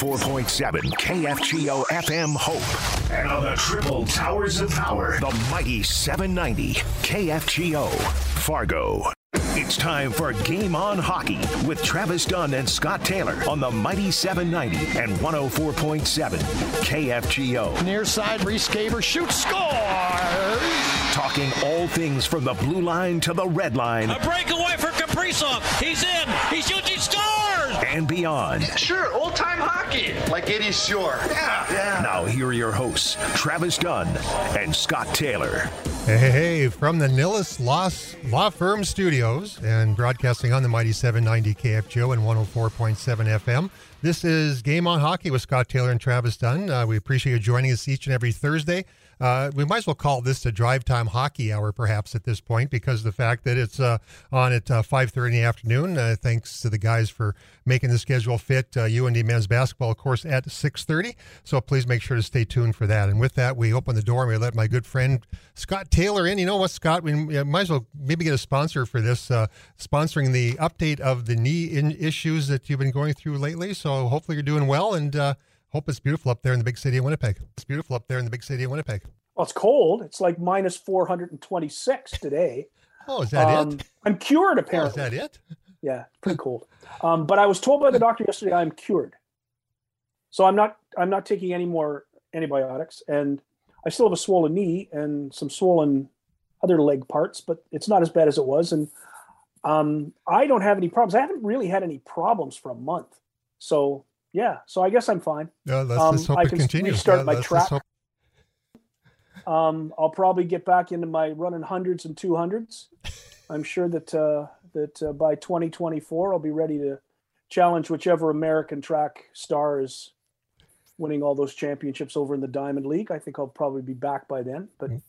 104.7 KFGO FM Hope. And on the triple towers of power, the mighty 790 KFGO Fargo. It's time for Game On Hockey with Travis Dunn and Scott Taylor on the Mighty 790 and 104.7 KFGO. Near side, Riese Gaber shoots, scores! Talking all things from the blue line to the red line. A breakaway for Kaprizov. He's in. He's shoots, he scores! And beyond. Sure, old time hockey. Like Eddie Shore. Yeah, yeah. Now, here are your hosts, Travis Dunn and Scott Taylor. Hey, hey, hey, from the Nilles Law, Law Firm Studios and broadcasting on the Mighty 790 KFGO and 104.7 FM. This is Game on Hockey with Scott Taylor and Travis Dunn. Uh, we appreciate you joining us each and every Thursday. Uh, we might as well call this a drive time hockey hour, perhaps at this point, because the fact that it's uh, on at uh, five thirty in the afternoon. Uh, thanks to the guys for making the schedule fit. UND uh, men's basketball, of course, at six thirty. So please make sure to stay tuned for that. And with that, we open the door and we let my good friend Scott Taylor in. You know what, Scott? We might as well maybe get a sponsor for this, uh, sponsoring the update of the knee issues that you've been going through lately. So hopefully you're doing well and Hope it's beautiful up there in the big city of Winnipeg. It's beautiful up there in the big city of Winnipeg. Well, it's cold. It's like minus 426 today. oh, is that um, it? I'm cured, apparently. Oh, is that it? yeah, pretty cold. Um, but I was told by the doctor yesterday I'm cured. So I'm not I'm not taking any more antibiotics, and I still have a swollen knee and some swollen other leg parts, but it's not as bad as it was. And um, I don't have any problems. I haven't really had any problems for a month. So yeah, so I guess I'm fine. Yeah, let's um, just hope I it can continues. restart yeah, my track. Hope... Um, I'll probably get back into my running hundreds and two hundreds. I'm sure that uh, that uh, by 2024 I'll be ready to challenge whichever American track star is winning all those championships over in the Diamond League. I think I'll probably be back by then. But mm.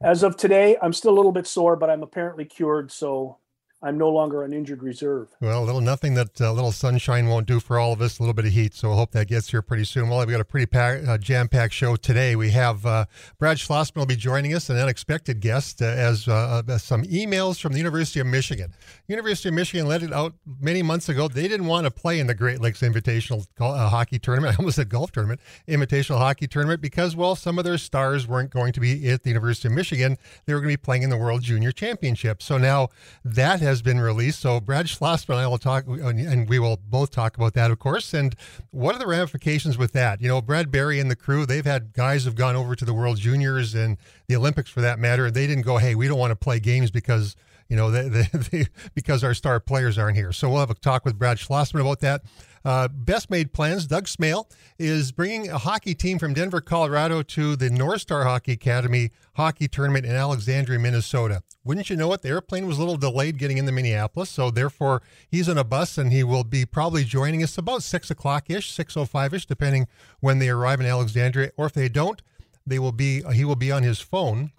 as of today, I'm still a little bit sore, but I'm apparently cured. So I'm no longer on injured reserve. Well, a little nothing that a uh, little sunshine won't do for all of us. A little bit of heat, so I hope that gets here pretty soon. Well, we've got a pretty pack, uh, jam-packed show today. We have uh, Brad Schlossman will be joining us, an unexpected guest, uh, as uh, some emails from the University of Michigan. University of Michigan let it out many months ago. They didn't want to play in the Great Lakes Invitational Hockey Tournament. I almost said golf tournament, Invitational Hockey Tournament, because well, some of their stars weren't going to be at the University of Michigan. They were going to be playing in the World Junior Championship. So now that has has been released. So Brad Schlossman and I will talk, and we will both talk about that, of course. And what are the ramifications with that? You know, Brad Berry and the crew, they've had guys have gone over to the World Juniors and the Olympics for that matter. They didn't go, hey, we don't want to play games because you know, they, they, they, because our star players aren't here. So we'll have a talk with Brad Schlossman about that. Uh, best made plans. Doug Smail is bringing a hockey team from Denver, Colorado to the North Star Hockey Academy hockey tournament in Alexandria, Minnesota. Wouldn't you know it? The airplane was a little delayed getting into Minneapolis, so therefore he's on a bus and he will be probably joining us about six o'clock ish, six o oh five ish, depending when they arrive in Alexandria. Or if they don't, they will be he will be on his phone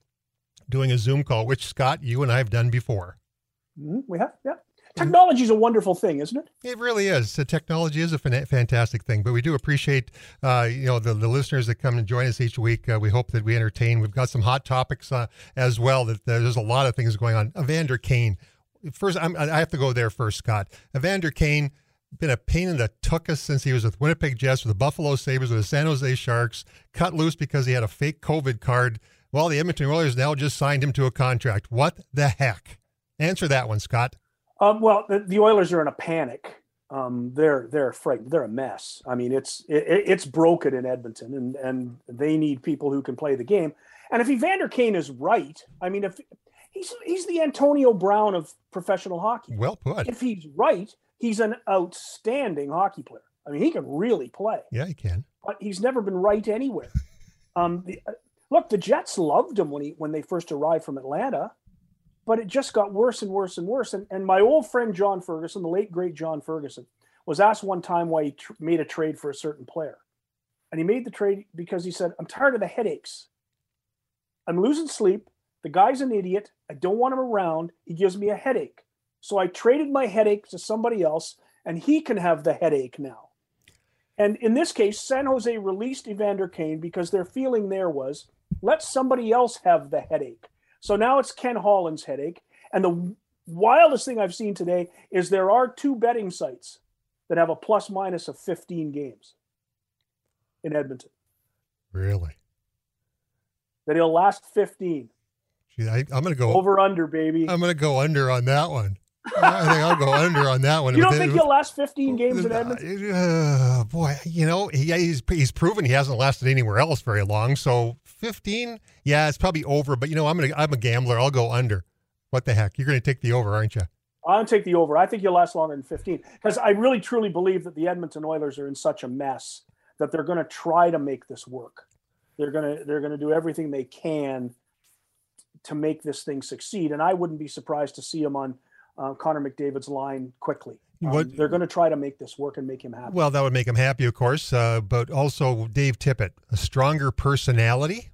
doing a Zoom call, which Scott, you and I have done before. Mm-hmm. We have, yeah. Technology is a wonderful thing, isn't it? It really is. The technology is a fantastic thing, but we do appreciate uh, you know the, the listeners that come and join us each week. Uh, we hope that we entertain. We've got some hot topics uh, as well. That there's a lot of things going on. Evander Kane. First, I'm, i have to go there first, Scott. Evander Kane been a pain in the tuchus since he was with Winnipeg Jets, with the Buffalo Sabres, with the San Jose Sharks. Cut loose because he had a fake COVID card. Well, the Edmonton Oilers now just signed him to a contract. What the heck? Answer that one, Scott. Um, well, the, the, Oilers are in a panic. Um, they're they're frightened. They're a mess. I mean, it's it, it's broken in Edmonton, and and they need people who can play the game. And if Evander Kane is right, I mean, if he's he's the Antonio Brown of professional hockey. Well put. If he's right, he's an outstanding hockey player. I mean, he can really play. Yeah, he can. But he's never been right anywhere. Um, the, uh, look, the Jets loved him when he when they first arrived from Atlanta but it just got worse and worse and worse. And, and my old friend John Ferguson, the late great John Ferguson, was asked one time why he tr- made a trade for a certain player. And he made the trade because he said, I'm tired of the headaches. I'm losing sleep. The guy's an idiot. I don't want him around. He gives me a headache. So I traded my headache to somebody else, and he can have the headache now. And in this case, San Jose released Evander Kane because their feeling there was let somebody else have the headache. So now it's Ken Holland's headache. And the wildest thing I've seen today is there are two betting sites that have a plus minus of 15 games. in Edmonton. Really? That he'll last 15. Gee, I, am going to go over under, baby. I'm going to go under on that one. I think I'll go under on that one. You don't think he'll last 15 games in Edmonton? Uh, boy, you know, he, he's he's proven he hasn't lasted anywhere else very long. So 15, yeah, it's probably over. But you know, I'm gonna I'm a gambler. I'll go under. What the heck? You're going to take the over, aren't you? I'll take the over. I think he'll last longer than 15 because I really truly believe that the Edmonton Oilers are in such a mess that they're going to try to make this work. They're going to they're going to do everything they can to make this thing succeed. And I wouldn't be surprised to see him on uh, Connor McDavid's line quickly. Um, they're going to try to make this work and make him happy. Well, that would make him happy, of course. Uh, but also, Dave Tippett, a stronger personality.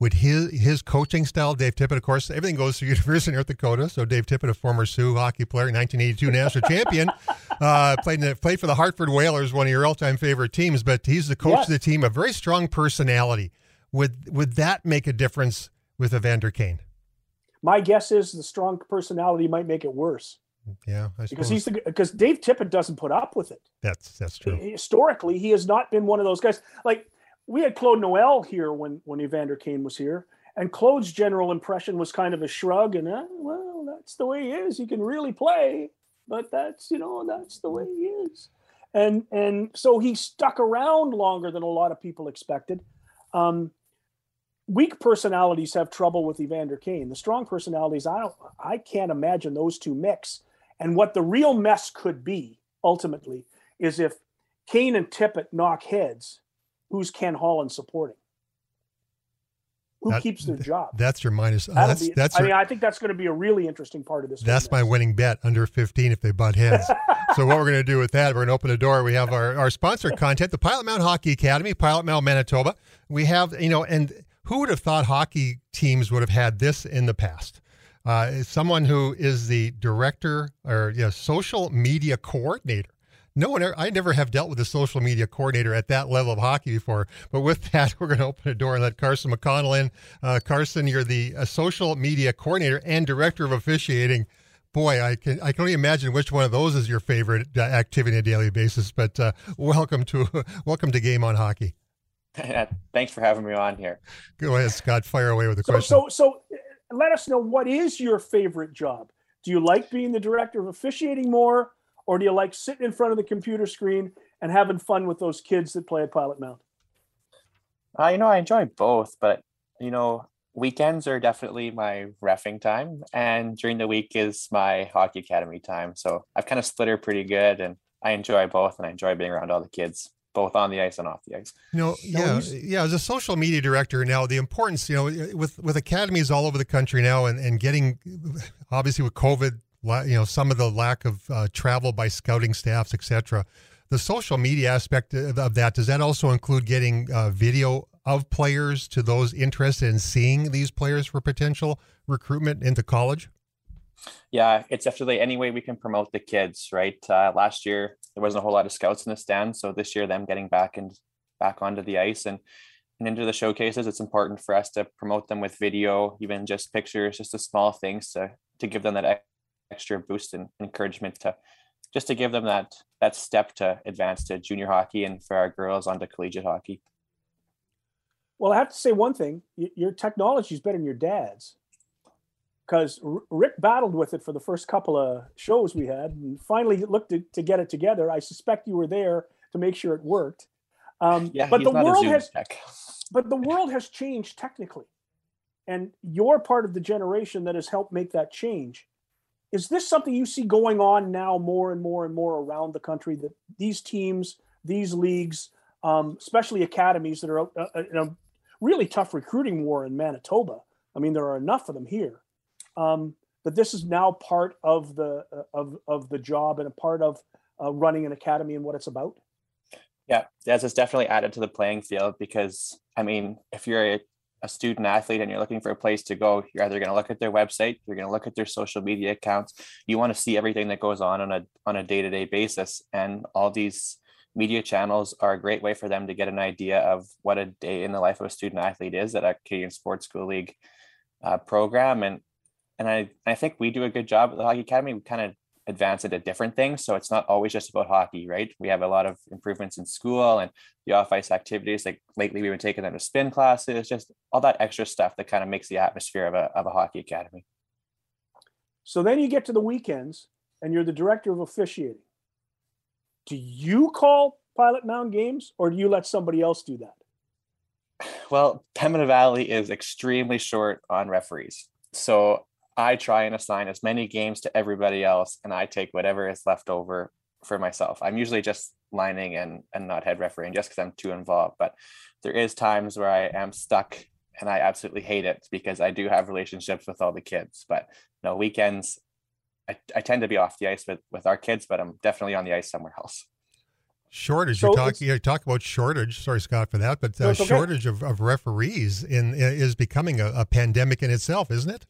Would his his coaching style, Dave Tippett, of course, everything goes through University of North Dakota. So Dave Tippett, a former Sioux hockey player, 1982 national champion, uh, played in, played for the Hartford Whalers, one of your all time favorite teams. But he's the coach yes. of the team, a very strong personality. Would would that make a difference with Evander Kane? My guess is the strong personality might make it worse. Yeah, because he's the because Dave Tippett doesn't put up with it. That's that's true. Historically, he has not been one of those guys. Like we had Claude Noel here when when Evander Kane was here, and Claude's general impression was kind of a shrug and uh, well, that's the way he is. He can really play, but that's you know that's the way he is, and and so he stuck around longer than a lot of people expected. Um, weak personalities have trouble with Evander Kane. The strong personalities, I don't, I can't imagine those two mix. And what the real mess could be ultimately is if Kane and Tippett knock heads, who's Ken Holland supporting? Who that, keeps their job? That's your minus. Uh, that's, be, that's I your, mean, I think that's going to be a really interesting part of this. That's my winning bet under 15 if they butt heads. so what we're going to do with that, we're going to open the door. We have our, our sponsor content, the Pilot Mound Hockey Academy, Pilot Mound Manitoba. We have, you know, and who would have thought hockey teams would have had this in the past? Uh, someone who is the director or you know, social media coordinator. No one, I never have dealt with a social media coordinator at that level of hockey before. But with that, we're going to open a door and let Carson McConnell in. Uh, Carson, you're the uh, social media coordinator and director of officiating. Boy, I can I can only imagine which one of those is your favorite uh, activity on a daily basis. But uh, welcome to welcome to Game on Hockey. Thanks for having me on here. Go ahead, Scott. Fire away with the so, question. So, so let us know what is your favorite job. Do you like being the director of officiating more, or do you like sitting in front of the computer screen and having fun with those kids that play at Pilot Mound? Uh, you know, I enjoy both, but you know, weekends are definitely my refing time, and during the week is my hockey academy time. So I've kind of split her pretty good, and I enjoy both, and I enjoy being around all the kids both on the ice and off the ice. You know, yeah, yeah. As a social media director now, the importance, you know, with with academies all over the country now, and and getting obviously with COVID, you know, some of the lack of uh, travel by scouting staffs, etc. The social media aspect of that does that also include getting uh, video of players to those interested in seeing these players for potential recruitment into college? Yeah, it's definitely any way we can promote the kids, right? Uh, last year there wasn't a whole lot of scouts in the stands, so this year them getting back and back onto the ice and and into the showcases, it's important for us to promote them with video, even just pictures, just the small things to to give them that extra boost and encouragement to just to give them that that step to advance to junior hockey and for our girls onto collegiate hockey. Well, I have to say one thing: your technology is better than your dad's because Rick battled with it for the first couple of shows we had, and finally looked to, to get it together. I suspect you were there to make sure it worked. Um, yeah, but the world has, tech. but the world has changed technically, and you're part of the generation that has helped make that change. Is this something you see going on now more and more and more around the country? That these teams, these leagues, um, especially academies that are uh, uh in a really tough recruiting war in Manitoba. I mean, there are enough of them here um, but this is now part of the uh, of of the job and a part of uh, running an academy and what it's about. Yeah, yes, it's definitely added to the playing field because I mean, if you're a, a student athlete and you're looking for a place to go, you're either going to look at their website, you're going to look at their social media accounts. You want to see everything that goes on on a on a day to day basis, and all these media channels are a great way for them to get an idea of what a day in the life of a student athlete is at a Canadian Sports School League uh, program. And and I I think we do a good job at the Hockey Academy. We kind of advance into different things. So it's not always just about hockey, right? We have a lot of improvements in school and the off ice activities. Like lately, we've been taking them to spin classes, just all that extra stuff that kind of makes the atmosphere of a, of a hockey academy. So then you get to the weekends and you're the director of officiating. Do you call Pilot Mound games or do you let somebody else do that? Well, Pembina Valley is extremely short on referees. So I try and assign as many games to everybody else, and I take whatever is left over for myself. I'm usually just lining and and not head refereeing just because I'm too involved. But there is times where I am stuck and I absolutely hate it because I do have relationships with all the kids. But no weekends, I, I tend to be off the ice with with our kids, but I'm definitely on the ice somewhere else. Shortage. So you talk. You talk about shortage. Sorry, Scott, for that, but uh, okay. shortage of, of referees in is becoming a, a pandemic in itself, isn't it?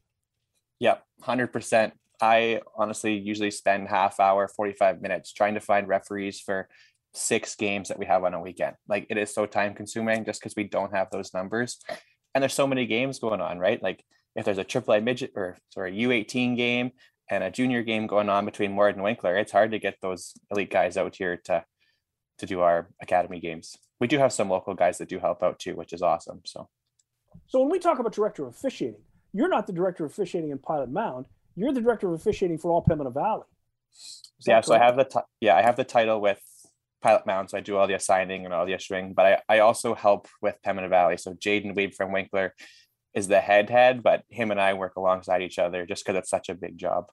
Yep, hundred percent. I honestly usually spend half hour, forty five minutes trying to find referees for six games that we have on a weekend. Like it is so time consuming just because we don't have those numbers, and there's so many games going on, right? Like if there's a triple A midget or sorry U eighteen game and a junior game going on between Morden and Winkler, it's hard to get those elite guys out here to to do our academy games. We do have some local guys that do help out too, which is awesome. So, so when we talk about director of officiating, you're not the director of officiating in Pilot Mound. You're the director of officiating for all Pembina Valley. Yeah, so I have the t- yeah I have the title with Pilot Mound, so I do all the assigning and all the issuing, but I, I also help with Pembina Valley. So Jaden Weeb from Winkler is the head head, but him and I work alongside each other just because it's such a big job.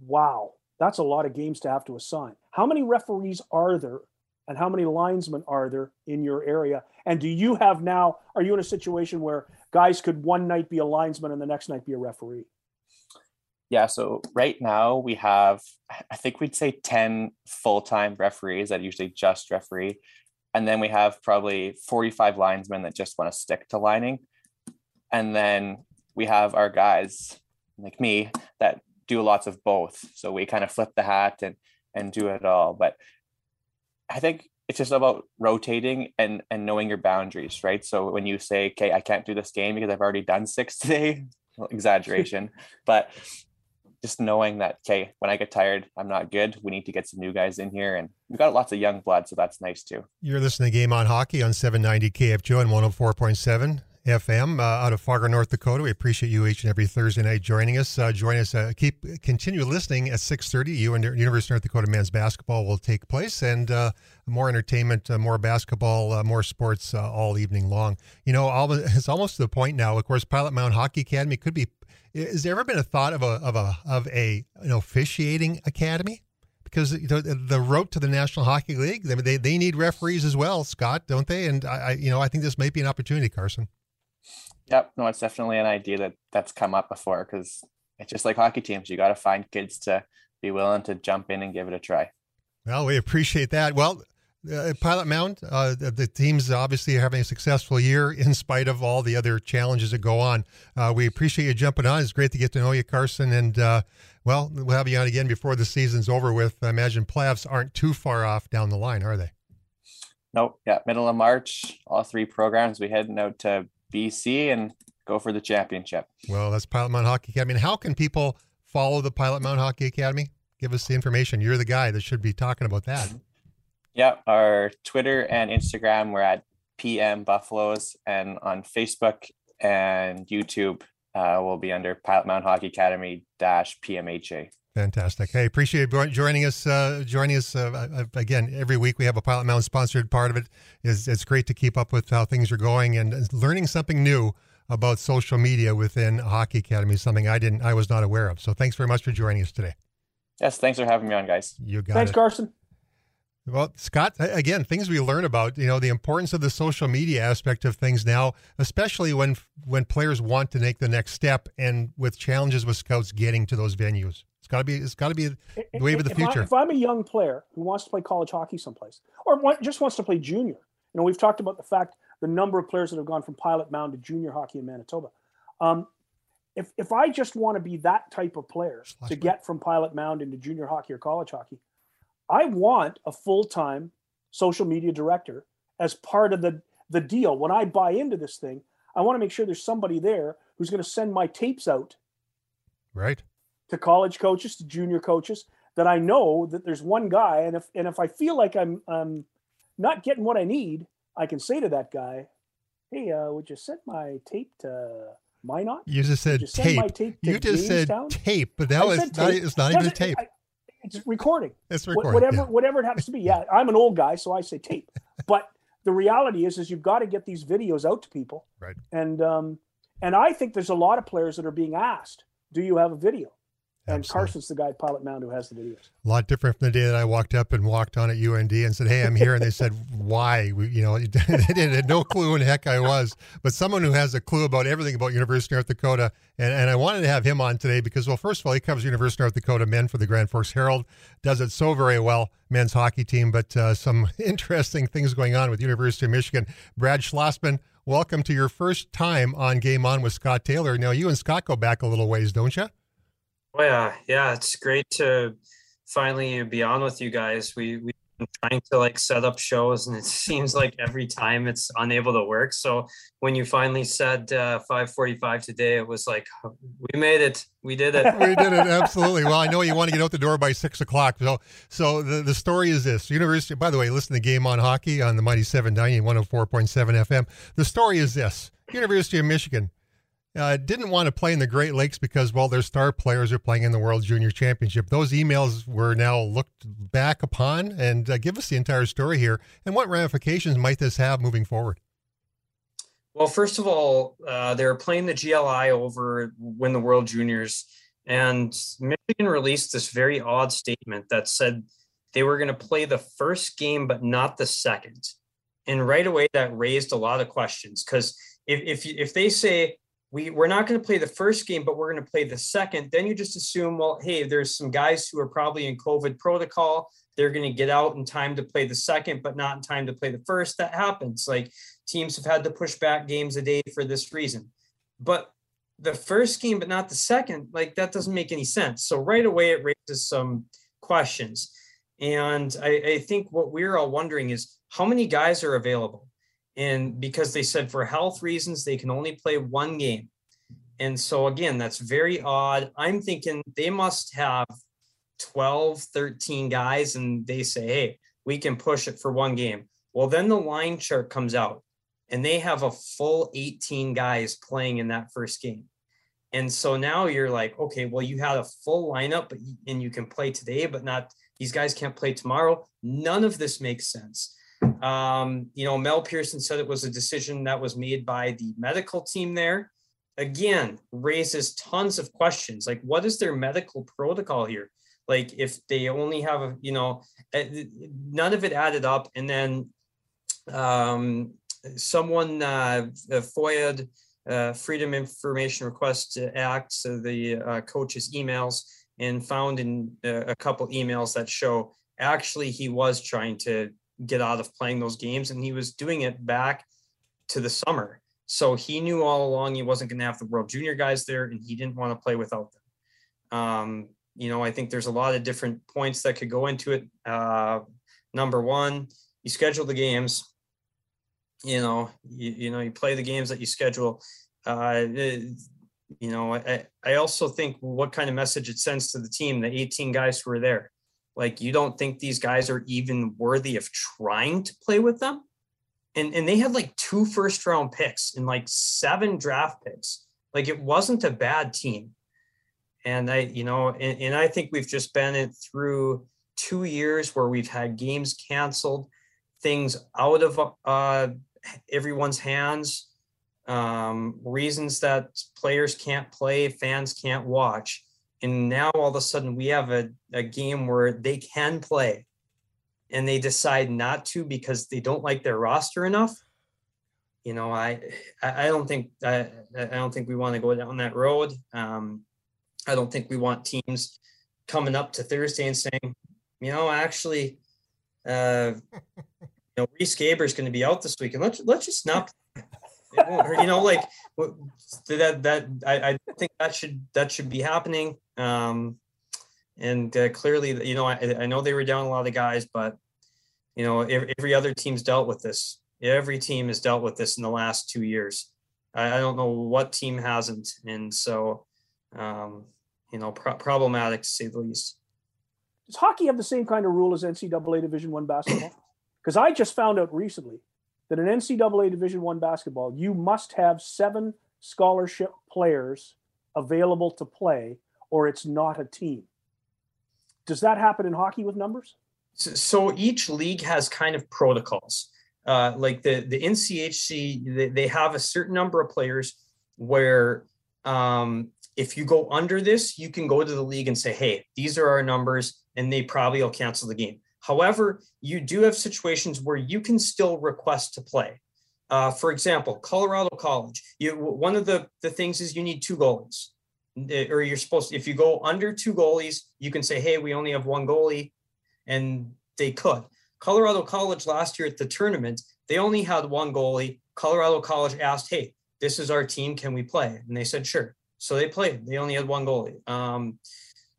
Wow, that's a lot of games to have to assign. How many referees are there and how many linesmen are there in your area? And do you have now, are you in a situation where guys could one night be a linesman and the next night be a referee? Yeah, so right now we have, I think we'd say 10 full time referees that usually just referee. And then we have probably 45 linesmen that just want to stick to lining. And then we have our guys like me that do lots of both. So we kind of flip the hat and and do it all. But I think it's just about rotating and and knowing your boundaries, right? So when you say, "Okay, I can't do this game because I've already done six today," exaggeration, but just knowing that, okay, when I get tired, I'm not good. We need to get some new guys in here, and we've got lots of young blood, so that's nice too. You're listening to Game on Hockey on 790 KFGO and 104.7. FM uh, out of Fargo, North Dakota. We appreciate you each and every Thursday night joining us. Uh, join us. Uh, keep continue listening at six thirty. You and University of North Dakota men's basketball will take place, and uh, more entertainment, uh, more basketball, uh, more sports all evening long. You know, all, it's almost to the point now. Of course, Pilot Mound Hockey Academy could be. Has there ever been a thought of a of a of a know officiating academy? because know, the road to the National Hockey League, they, they need referees as well, Scott, don't they? And I, you know, I think this might be an opportunity, Carson. Yep, no, it's definitely an idea that that's come up before because it's just like hockey teams. You got to find kids to be willing to jump in and give it a try. Well, we appreciate that. Well, uh, Pilot Mound, uh, the, the team's obviously are having a successful year in spite of all the other challenges that go on. Uh, we appreciate you jumping on. It's great to get to know you, Carson. And, uh, well, we'll have you on again before the season's over with. I imagine playoffs aren't too far off down the line, are they? Nope. Yeah, middle of March, all three programs. We heading out to BC and go for the championship. Well, that's Pilot Mound Hockey Academy. And how can people follow the Pilot Mound Hockey Academy? Give us the information. You're the guy that should be talking about that. Yeah, our Twitter and Instagram, we're at PM Buffaloes, and on Facebook and YouTube, uh, will be under Pilot Mound Hockey Academy dash PMHA. Fantastic. Hey, appreciate joining us. Uh, joining us uh, again every week. We have a Pilot Mountain sponsored part of it. Is it's great to keep up with how things are going and learning something new about social media within Hockey Academy. Something I didn't, I was not aware of. So thanks very much for joining us today. Yes, thanks for having me on, guys. You got thanks, it. Thanks, Carson. Well, Scott, again, things we learn about, you know, the importance of the social media aspect of things now, especially when when players want to make the next step and with challenges with scouts getting to those venues. It's got to be. It's got to be the wave of the future. If, I, am a young player who wants to play college hockey someplace, or just wants to play junior, you know, we've talked about the fact the number of players that have gone from pilot mound to junior hockey in Manitoba. Um, if if I just want to be that type of player to get from pilot mound into junior hockey or college hockey, I want a full time social media director as part of the the deal. When I buy into this thing, I want to make sure there's somebody there who's going to send my tapes out. Right to college coaches, to junior coaches, that I know that there's one guy, and if and if I feel like I'm um, not getting what I need, I can say to that guy, "Hey, uh, would you send my tape to Minot?" You just said you tape. tape you just Jamestown? said tape, but that was not, it's not even tape. I, it's recording. It's recording. Whatever, yeah. whatever it happens to be. Yeah, I'm an old guy, so I say tape. But the reality is, is you've got to get these videos out to people. Right. And um, and I think there's a lot of players that are being asked, "Do you have a video?" And Absolutely. Carson's the guy at Pilot Mound who has the videos. A lot different from the day that I walked up and walked on at UND and said, "Hey, I'm here," and they said, "Why?" We, you know, they had no clue who the heck I was. But someone who has a clue about everything about University of North Dakota, and, and I wanted to have him on today because, well, first of all, he covers University of North Dakota men for the Grand Forks Herald, does it so very well, men's hockey team. But uh, some interesting things going on with University of Michigan. Brad Schlossman, welcome to your first time on Game On with Scott Taylor. Now, you and Scott go back a little ways, don't you? Oh yeah, yeah. It's great to finally be on with you guys. We we've been trying to like set up shows, and it seems like every time it's unable to work. So when you finally said uh, 5:45 today, it was like we made it. We did it. we did it absolutely. Well, I know you want to get out the door by six o'clock. So, so the, the story is this: University. By the way, listen to Game on Hockey on the Mighty 790 104.7 FM. The story is this: University of Michigan uh, didn't want to play in the Great Lakes because, well, their star players are playing in the World Junior Championship. Those emails were now looked back upon, and uh, give us the entire story here. And what ramifications might this have moving forward? Well, first of all, uh, they're playing the GLI over when the World Juniors, and Michigan released this very odd statement that said they were going to play the first game but not the second. And right away, that raised a lot of questions because if if if they say we we're not going to play the first game but we're going to play the second, then you just assume well, hey, there's some guys who are probably in COVID protocol. They're going to get out in time to play the second, but not in time to play the first. That happens. Like teams have had to push back games a day for this reason. But the first game, but not the second, like that doesn't make any sense. So right away, it raises some questions. And I, I think what we're all wondering is how many guys are available? And because they said for health reasons, they can only play one game. And so, again, that's very odd. I'm thinking they must have 12, 13 guys, and they say, hey, we can push it for one game. Well, then the line chart comes out, and they have a full 18 guys playing in that first game. And so now you're like, okay, well, you had a full lineup, and you can play today, but not these guys can't play tomorrow. None of this makes sense. Um, you know, Mel Pearson said it was a decision that was made by the medical team there. Again, raises tons of questions. Like, what is their medical protocol here? Like, if they only have a, you know, none of it added up. And then um, someone uh, FOIA uh, Freedom Information Request Act, so the uh, coach's emails, and found in uh, a couple emails that show actually he was trying to get out of playing those games and he was doing it back to the summer. So he knew all along he wasn't going to have the World Junior guys there and he didn't want to play without them. Um, you know, I think there's a lot of different points that could go into it. Uh, number one, you schedule the games. You know, you, you know, you play the games that you schedule. Uh, you know, I, I also think what kind of message it sends to the team, the 18 guys who are there. Like, you don't think these guys are even worthy of trying to play with them? And, and they had like two first round picks and like seven draft picks. Like, it wasn't a bad team. And I, you know, and, and I think we've just been it through two years where we've had games canceled, things out of uh, everyone's hands, um, reasons that players can't play, fans can't watch. And now all of a sudden we have a, a game where they can play and they decide not to because they don't like their roster enough. You know, I I don't think I, I don't think we want to go down that road. Um, I don't think we want teams coming up to Thursday and saying, you know, actually, uh, you know, Riese Gaber is going to be out this week, and let's let's just not. It won't hurt, you know, like that. That I, I think that should that should be happening. Um, and uh, clearly, you know, I, I know they were down a lot of guys, but you know, every, every other team's dealt with this. Every team has dealt with this in the last two years. I, I don't know what team hasn't, and so um, you know, pro- problematic to say the least. Does hockey have the same kind of rule as NCAA Division One basketball? Because I just found out recently that in NCAA Division One basketball, you must have seven scholarship players available to play, or it's not a team. Does that happen in hockey with numbers? So, each league has kind of protocols. Uh, like the the NCHC, they, they have a certain number of players where um, if you go under this, you can go to the league and say, "Hey, these are our numbers," and they probably will cancel the game. However, you do have situations where you can still request to play. Uh, for example, Colorado College. You, one of the, the things is you need two goalies, or you're supposed to, if you go under two goalies, you can say, hey, we only have one goalie, and they could. Colorado College last year at the tournament, they only had one goalie. Colorado College asked, hey, this is our team. Can we play? And they said, sure. So they played. They only had one goalie. Um,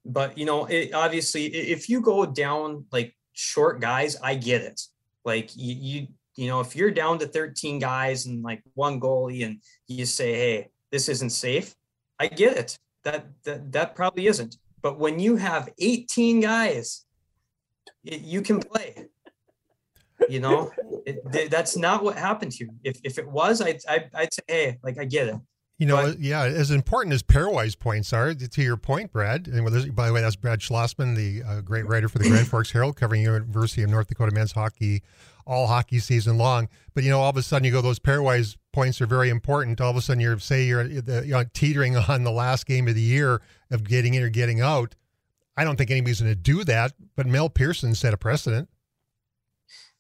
but, you know, it, obviously, if you go down like short guys, I get it. Like you, you, you know, if you're down to 13 guys and like one goalie and you say, hey, this isn't safe, I get it. That that that probably isn't. But when you have 18 guys, it, you can play. You know, it, that's not what happened here. If if it was, I'd, I'd I'd say, hey, like I get it. You know, yeah, as important as pairwise points are, to your point, Brad, and by the way, that's Brad Schlossman, the uh, great writer for the Grand Forks Herald, covering University of North Dakota men's hockey all hockey season long. But, you know, all of a sudden you go, those pairwise points are very important. All of a sudden you're, say, you're, you're teetering on the last game of the year of getting in or getting out. I don't think anybody's going to do that, but Mel Pearson set a precedent.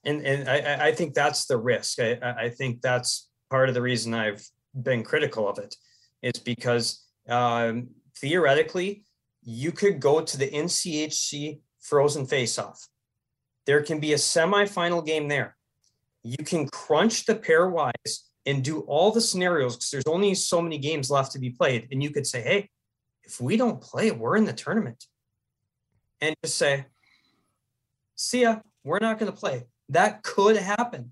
And, and I, I think that's the risk. I, I think that's part of the reason I've been critical of it is because um, theoretically you could go to the NCHC frozen face-off. There can be a semifinal game there. You can crunch the pairwise and do all the scenarios because there's only so many games left to be played. And you could say, hey, if we don't play, we're in the tournament. And just say, see ya, we're not going to play. That could happen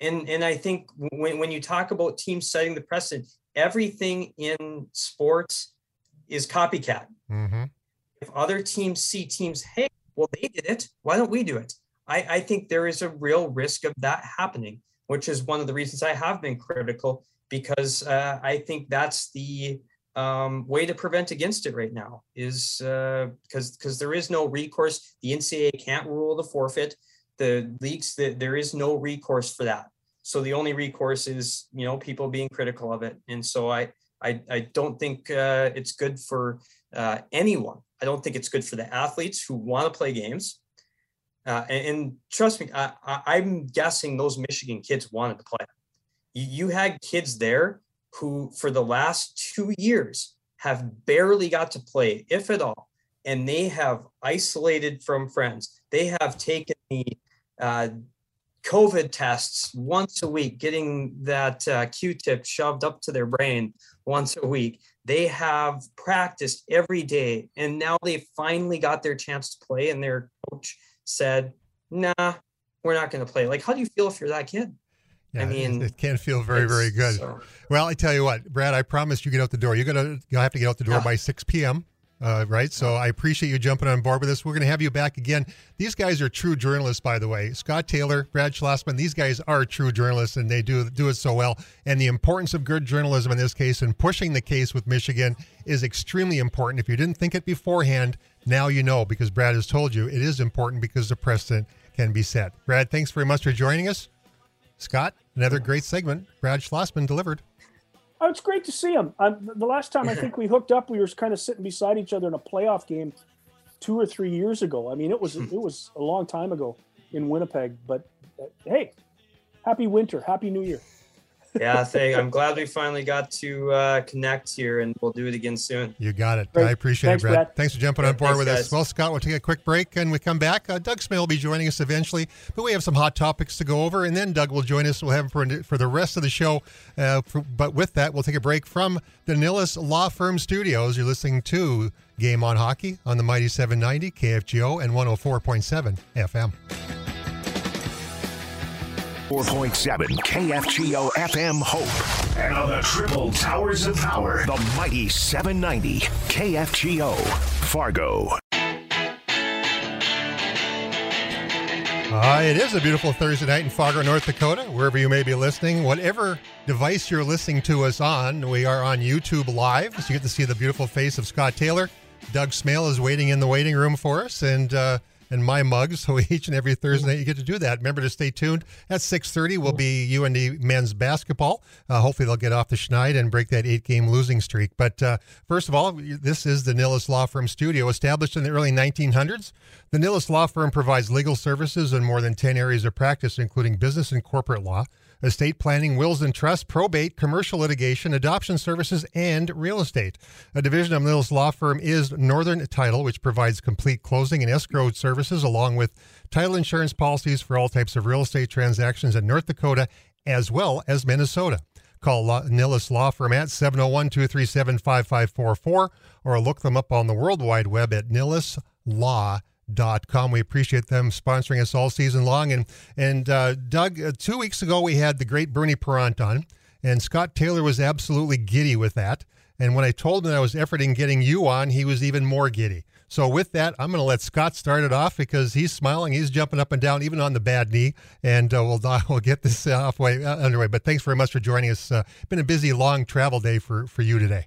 and and I think when when you talk about teams setting the precedent, everything in sports is copycat. Mm-hmm. If other teams see teams, hey, well they did it, why don't we do it? I, I think there is a real risk of that happening, which is one of the reasons I have been critical because uh, I think that's the um, way to prevent against it right now is uh, because because there is no recourse. The NCAA can't rule the forfeit the leaks that there is no recourse for that. So the only recourse is you know people being critical of it, and so I I, I don't think uh, it's good for uh, anyone. I don't think it's good for the athletes who want to play games. Uh, and, and, trust me, I, i'm guessing those Michigan kids wanted to play. You, you had kids there who, for the last two years, have barely got to play, if at all, and they have isolated from friends. They have taken the uh, COVID tests once a week, getting that uh, Q-tip shoved up to their brain once a week. They have practiced every day, and now they finally got their chance to play. And their coach said, "Nah, we're not going to play." Like, how do you feel if you're that kid? Yeah, I mean, it can feel very, very good. So. Well, I tell you what, Brad, I promise you get out the door. You're gonna, you'll have to get out the door yeah. by 6 p.m. Uh, right. So I appreciate you jumping on board with us. We're going to have you back again. These guys are true journalists, by the way. Scott Taylor, Brad Schlossman, these guys are true journalists and they do do it so well. And the importance of good journalism in this case and pushing the case with Michigan is extremely important. If you didn't think it beforehand, now you know because Brad has told you it is important because the precedent can be set. Brad, thanks very much for joining us. Scott, another great segment. Brad Schlossman delivered. Oh, it's great to see him. Um, the last time I think we hooked up, we were kind of sitting beside each other in a playoff game two or three years ago. I mean, it was it was a long time ago in Winnipeg. But uh, hey, happy winter, happy New Year yeah, thank, I'm glad we finally got to uh, connect here, and we'll do it again soon. You got it. Great. I appreciate Thanks, it, Brad. Brad. Thanks for jumping on board Thanks, with guys. us. Well, Scott, we'll take a quick break, and we come back. Uh, Doug Smith will be joining us eventually, but we have some hot topics to go over, and then Doug will join us. We'll have him for, for the rest of the show. Uh, for, but with that, we'll take a break from the Nilles Law Firm Studios. You're listening to Game on Hockey on the Mighty 790 KFGO and 104.7 FM. 4.7 KFGO FM Hope. And on the triple towers of power, the mighty 790 KFGO Fargo. Uh, it is a beautiful Thursday night in Fargo, North Dakota, wherever you may be listening. Whatever device you're listening to us on, we are on YouTube Live, so you get to see the beautiful face of Scott Taylor. Doug Smail is waiting in the waiting room for us, and uh, and my mugs. So each and every Thursday you get to do that. Remember to stay tuned. At 6.30 will be UND men's basketball. Uh, hopefully they'll get off the schneid and break that eight-game losing streak. But uh, first of all, this is the Nilles Law Firm studio. Established in the early 1900s, the Nilles Law Firm provides legal services in more than 10 areas of practice, including business and corporate law, estate planning, wills and trusts, probate, commercial litigation, adoption services, and real estate. A division of Nilles Law Firm is Northern Title, which provides complete closing and escrow services along with title insurance policies for all types of real estate transactions in North Dakota as well as Minnesota. Call Nilles Law Firm at 701 237 5544 or look them up on the World Wide Web at nilleslaw.com com. We appreciate them sponsoring us all season long. And and uh, Doug, uh, two weeks ago we had the great Bernie Parent on, and Scott Taylor was absolutely giddy with that. And when I told him that I was efforting getting you on, he was even more giddy. So with that, I'm going to let Scott start it off because he's smiling, he's jumping up and down, even on the bad knee, and uh, we'll we'll get this uh, off way uh, underway. But thanks very much for joining us. Uh, been a busy, long travel day for for you today.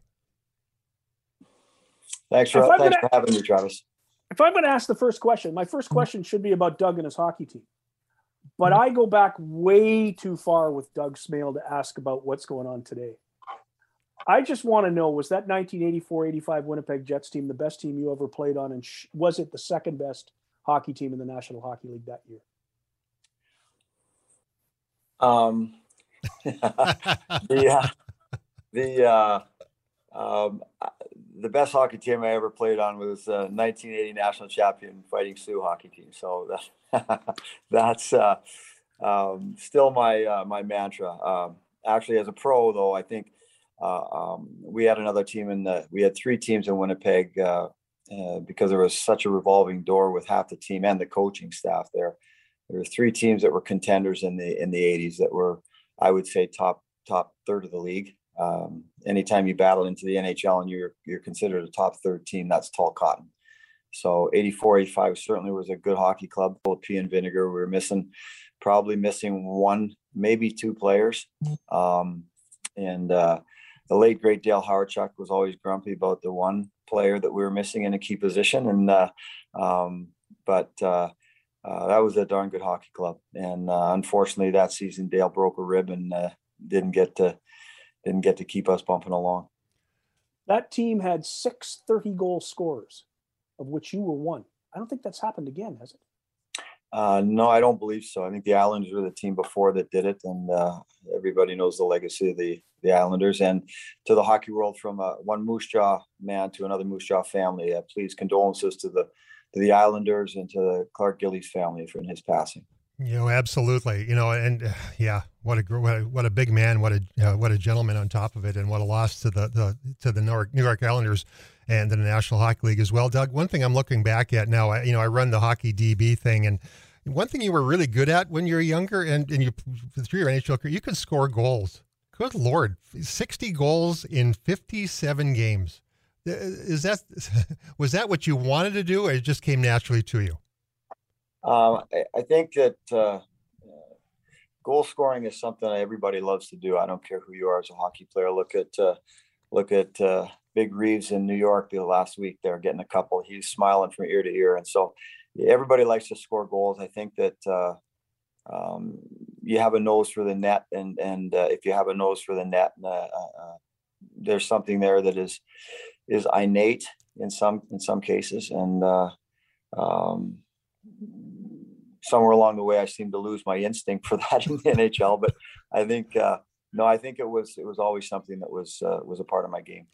Thanks for thanks for having me, Travis if I'm going to ask the first question, my first question should be about Doug and his hockey team. But I go back way too far with Doug Smail to ask about what's going on today. I just want to know was that 1984 85 Winnipeg Jets team the best team you ever played on? And sh- was it the second best hockey team in the National Hockey League that year? Um, the, uh, the, uh, um, the best hockey team I ever played on was uh, 1980 national champion Fighting Sioux hockey team. So that, that's uh, um, still my uh, my mantra. Um, actually, as a pro, though, I think uh, um, we had another team in the we had three teams in Winnipeg uh, because there was such a revolving door with half the team and the coaching staff there. There were three teams that were contenders in the in the 80s that were, I would say, top top third of the league. Um, anytime you battle into the NHL and you're you're considered a top third team, that's tall cotton. So 84, 85 certainly was a good hockey club. Both P and Vinegar, we were missing, probably missing one, maybe two players. Um, and uh, the late great Dale Hawerchuk was always grumpy about the one player that we were missing in a key position. And uh, um, but uh, uh that was a darn good hockey club. And uh, unfortunately, that season Dale broke a rib and uh, didn't get to didn't get to keep us bumping along. That team had six 30 goal scorers, of which you were one. I don't think that's happened again, has it? Uh, no, I don't believe so. I think the Islanders were the team before that did it, and uh, everybody knows the legacy of the the Islanders. And to the hockey world, from uh, one Moose Jaw man to another Moose Jaw family, uh, please condolences to the to the Islanders and to the Clark Gillies family for his passing. You know, absolutely. You know, and uh, yeah, what a what a, what a big man, what a uh, what a gentleman on top of it, and what a loss to the, the to the New York, New York Islanders and the National Hockey League as well. Doug, one thing I'm looking back at now, I, you know, I run the hockey DB thing, and one thing you were really good at when you were younger, and and you through your NHL career, you could score goals. Good lord, 60 goals in 57 games. Uh, is that was that what you wanted to do, or it just came naturally to you? Um, I, I, think that uh, goal scoring is something everybody loves to do. I don't care who you are as a hockey player. Look at uh, look at uh, Big Reaves in New York the last week. They're getting a couple. He's smiling from ear to ear, and so everybody likes to score goals. I think that uh, um, you have a nose for the net, and and uh, if you have a nose for the net, uh, there's something there that is is innate in some in some cases, and um, somewhere along the way, I seemed to lose my instinct for that in the NHL. But I think uh, no, I think it was it was always something that was uh, was a part of my game.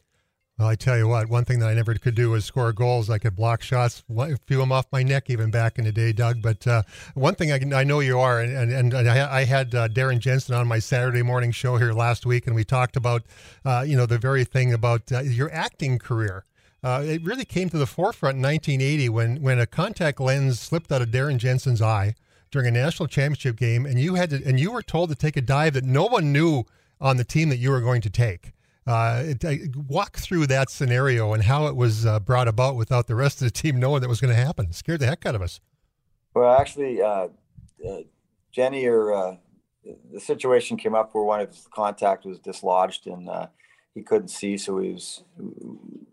Well, I tell you what, one thing that I never could do was score goals. I could block shots, few them off my neck even back in the day, Doug. But uh, one thing I, can, I, know you are, and, and, and I, had uh, Darren Jensen on my Saturday morning show here last week, and we talked about, uh, you know, the very thing about uh, your acting career. Uh, it really came to the forefront in 1980 when, when a contact lens slipped out of Darren Jensen's eye. during a national championship game, and you had to, and you were told to take a dive that no one knew on the team that you were going to take. Uh, it, uh, walk through that scenario and how it was uh, brought about without the rest of the team knowing that was going to happen. It scared the heck out of us. Well, actually, uh, uh, Jenny or uh, the situation came up where one of his contact was dislodged and he couldn't see, so he was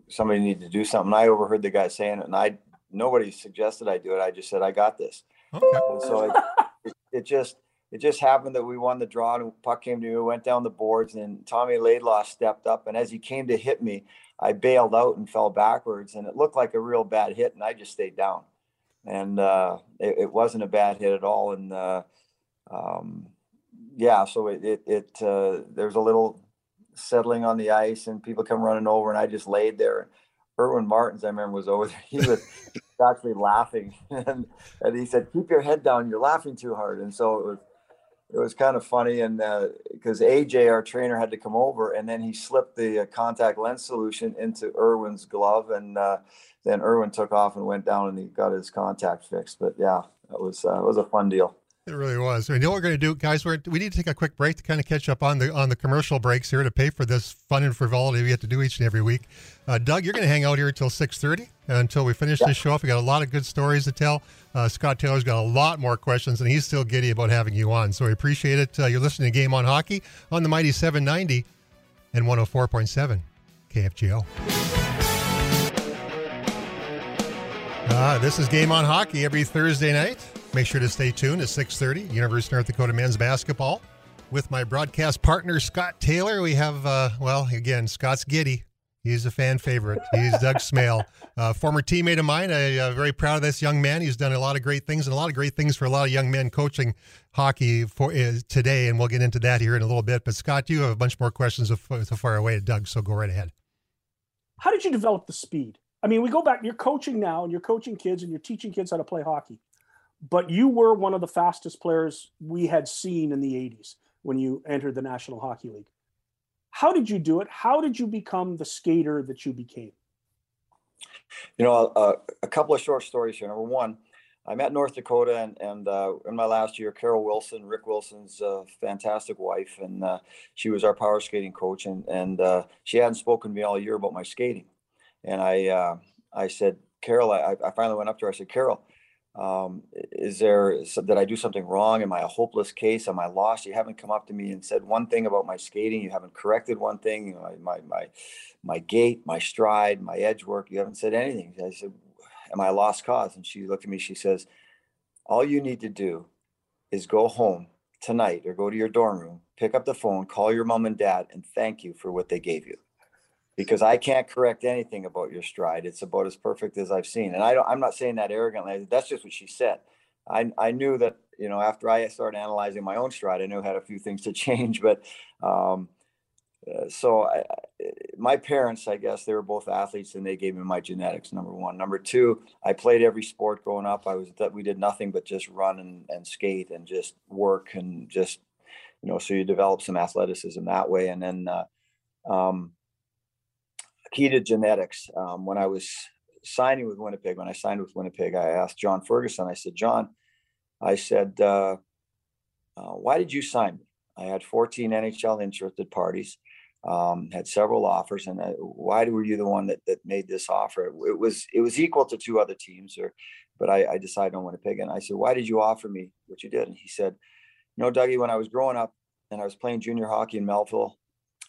somebody needed to do something. I overheard the guy saying it, and I nobody suggested I do it. I just said I got this. Okay. And so it, it, it, just it just happened that we won the draw and puck came to me, went down the boards, and Tommy Laidlaw stepped up, and as he came to hit me, I bailed out and fell backwards, and it looked like a real bad hit, and I just stayed down, and uh, it, it, wasn't a bad hit at all, and uh, um, yeah, so it it, it uh, there's a little settling on the ice and people come running over and I just laid there. Erwin Martens, I remember, was over there. He was actually laughing, and, and he said, "Keep your head down. You're laughing too hard." And so it was, it was kind of funny, and because uh, AJ, our trainer, had to come over, and then he slipped the uh, contact lens solution into Erwin's glove, and uh, then Erwin took off and went down, and he got his contact fixed. But yeah, that was uh, it was a fun deal. It really was. I know what we're going to do, guys. We're, we need to take a quick break to kind of catch up on the on the commercial breaks here to pay for this fun and frivolity we have to do each and every week. Uh, Doug, you're going to hang out here until six thirty until we finish yeah. this show. Up, we got a lot of good stories to tell. Uh, Scott Taylor's got a lot more questions, and he's still giddy about having you on. So we appreciate it. Uh, you're listening to Game on Hockey on the Mighty 790 and 104.7 KFGO. Uh, this is Game on Hockey every Thursday night. Make sure to stay tuned at 6:30, University of North Dakota men's basketball. With my broadcast partner Scott Taylor, we have uh, well again Scott's giddy. He's a fan favorite. He's Doug Smail, uh, former teammate of mine. I'm uh, very proud of this young man. He's done a lot of great things and a lot of great things for a lot of young men coaching hockey for uh, today, and we'll get into that here in a little bit. But Scott, you have a bunch more questions so far away, Doug. So go right ahead. How did you develop the speed? I mean, we go back. You're coaching now, and you're coaching kids, and you're teaching kids how to play hockey but you were one of the fastest players we had seen in the 80s when you entered the National Hockey League. How did you do it? How did you become the skater that you became? You know, uh, a couple of short stories here. Number one, I'm at North Dakota, and, and uh, in my last year, Carol Wilson, Rick Wilson's uh, fantastic wife, and uh, she was our power skating coach, and and uh, she hadn't spoken to me all year about my skating, and I uh, I said, Carol, I, I finally went up to her. I said, Carol, um, is there did I do something wrong? Am I a hopeless case? Am I lost? You haven't come up to me and said one thing about my skating. You haven't corrected one thing. You know, my my my gait, my stride, my edge work. You haven't said anything. I said, "Am I a lost cause?" And she looked at me. She says, "All you need to do is go home tonight or go to your dorm room, pick up the phone, call your mom and dad, and thank you for what they gave you." Because I can't correct anything about your stride. It's about as perfect as I've seen. And I don't, I'm not saying that arrogantly. That's just what she said. I, I knew that, you know, after I started analyzing my own stride, I knew I had a few things to change, but, um, uh, so I, my parents, I guess they were both athletes and they gave me my genetics. Number one, number two, I played every sport growing up. I was we did nothing but just run and, and skate and just work and just, you know, so you develop some athleticism that way. And then, uh, um, key to genetics. Um, when I was signing with Winnipeg, when I signed with Winnipeg, I asked John Ferguson, I said, John, I said, uh, uh, why did you sign me? I had 14 NHL interested parties, um, had several offers, and I, why were you the one that, that made this offer? It was it was equal to two other teams, or but I, I decided on Winnipeg. And I said, why did you offer me what you did? And he said, you know, Dougie, when I was growing up and I was playing junior hockey in Melville,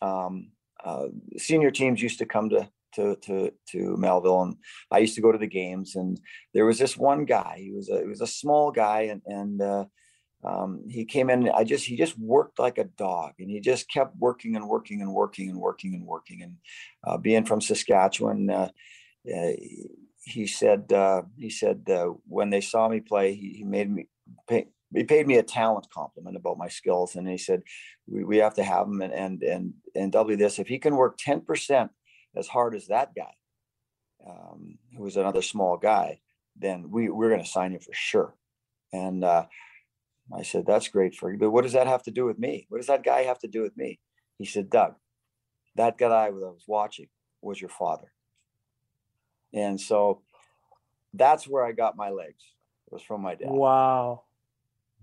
um, uh, senior teams used to come to to to to Melville, and I used to go to the games. And there was this one guy. He was a he was a small guy, and and uh, um, he came in. I just he just worked like a dog, and he just kept working and working and working and working and working. And uh, being from Saskatchewan, uh, uh, he said uh, he said when they saw me play, he, he made me pay, he paid me a talent compliment about my skills and he said we, we have to have him and and and and w this. If he can work 10% as hard as that guy um, who was another small guy then we we're going to sign him for sure. And uh, i said that's great for you but what does that have to do with me? What does that guy have to do with me? He said doug that guy that i was watching was your father. And so that's where i got my legs it was from my dad. Wow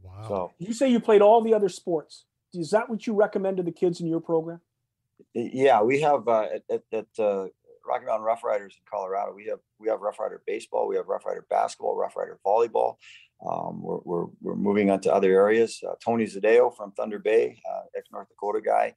Wow. So You say you played all the other sports. Is that what you recommend to the kids in your program? yeah, we have uh, at, at, uh, Rocky Mountain Rough Riders in Colorado. We have we have Rough Rider baseball, we have Rough Rider basketball, Rough Rider volleyball. Um, we're, we're, we're moving on to other areas. Uh, Tony Zadeo from Thunder Bay, uh, ex North Dakota guy.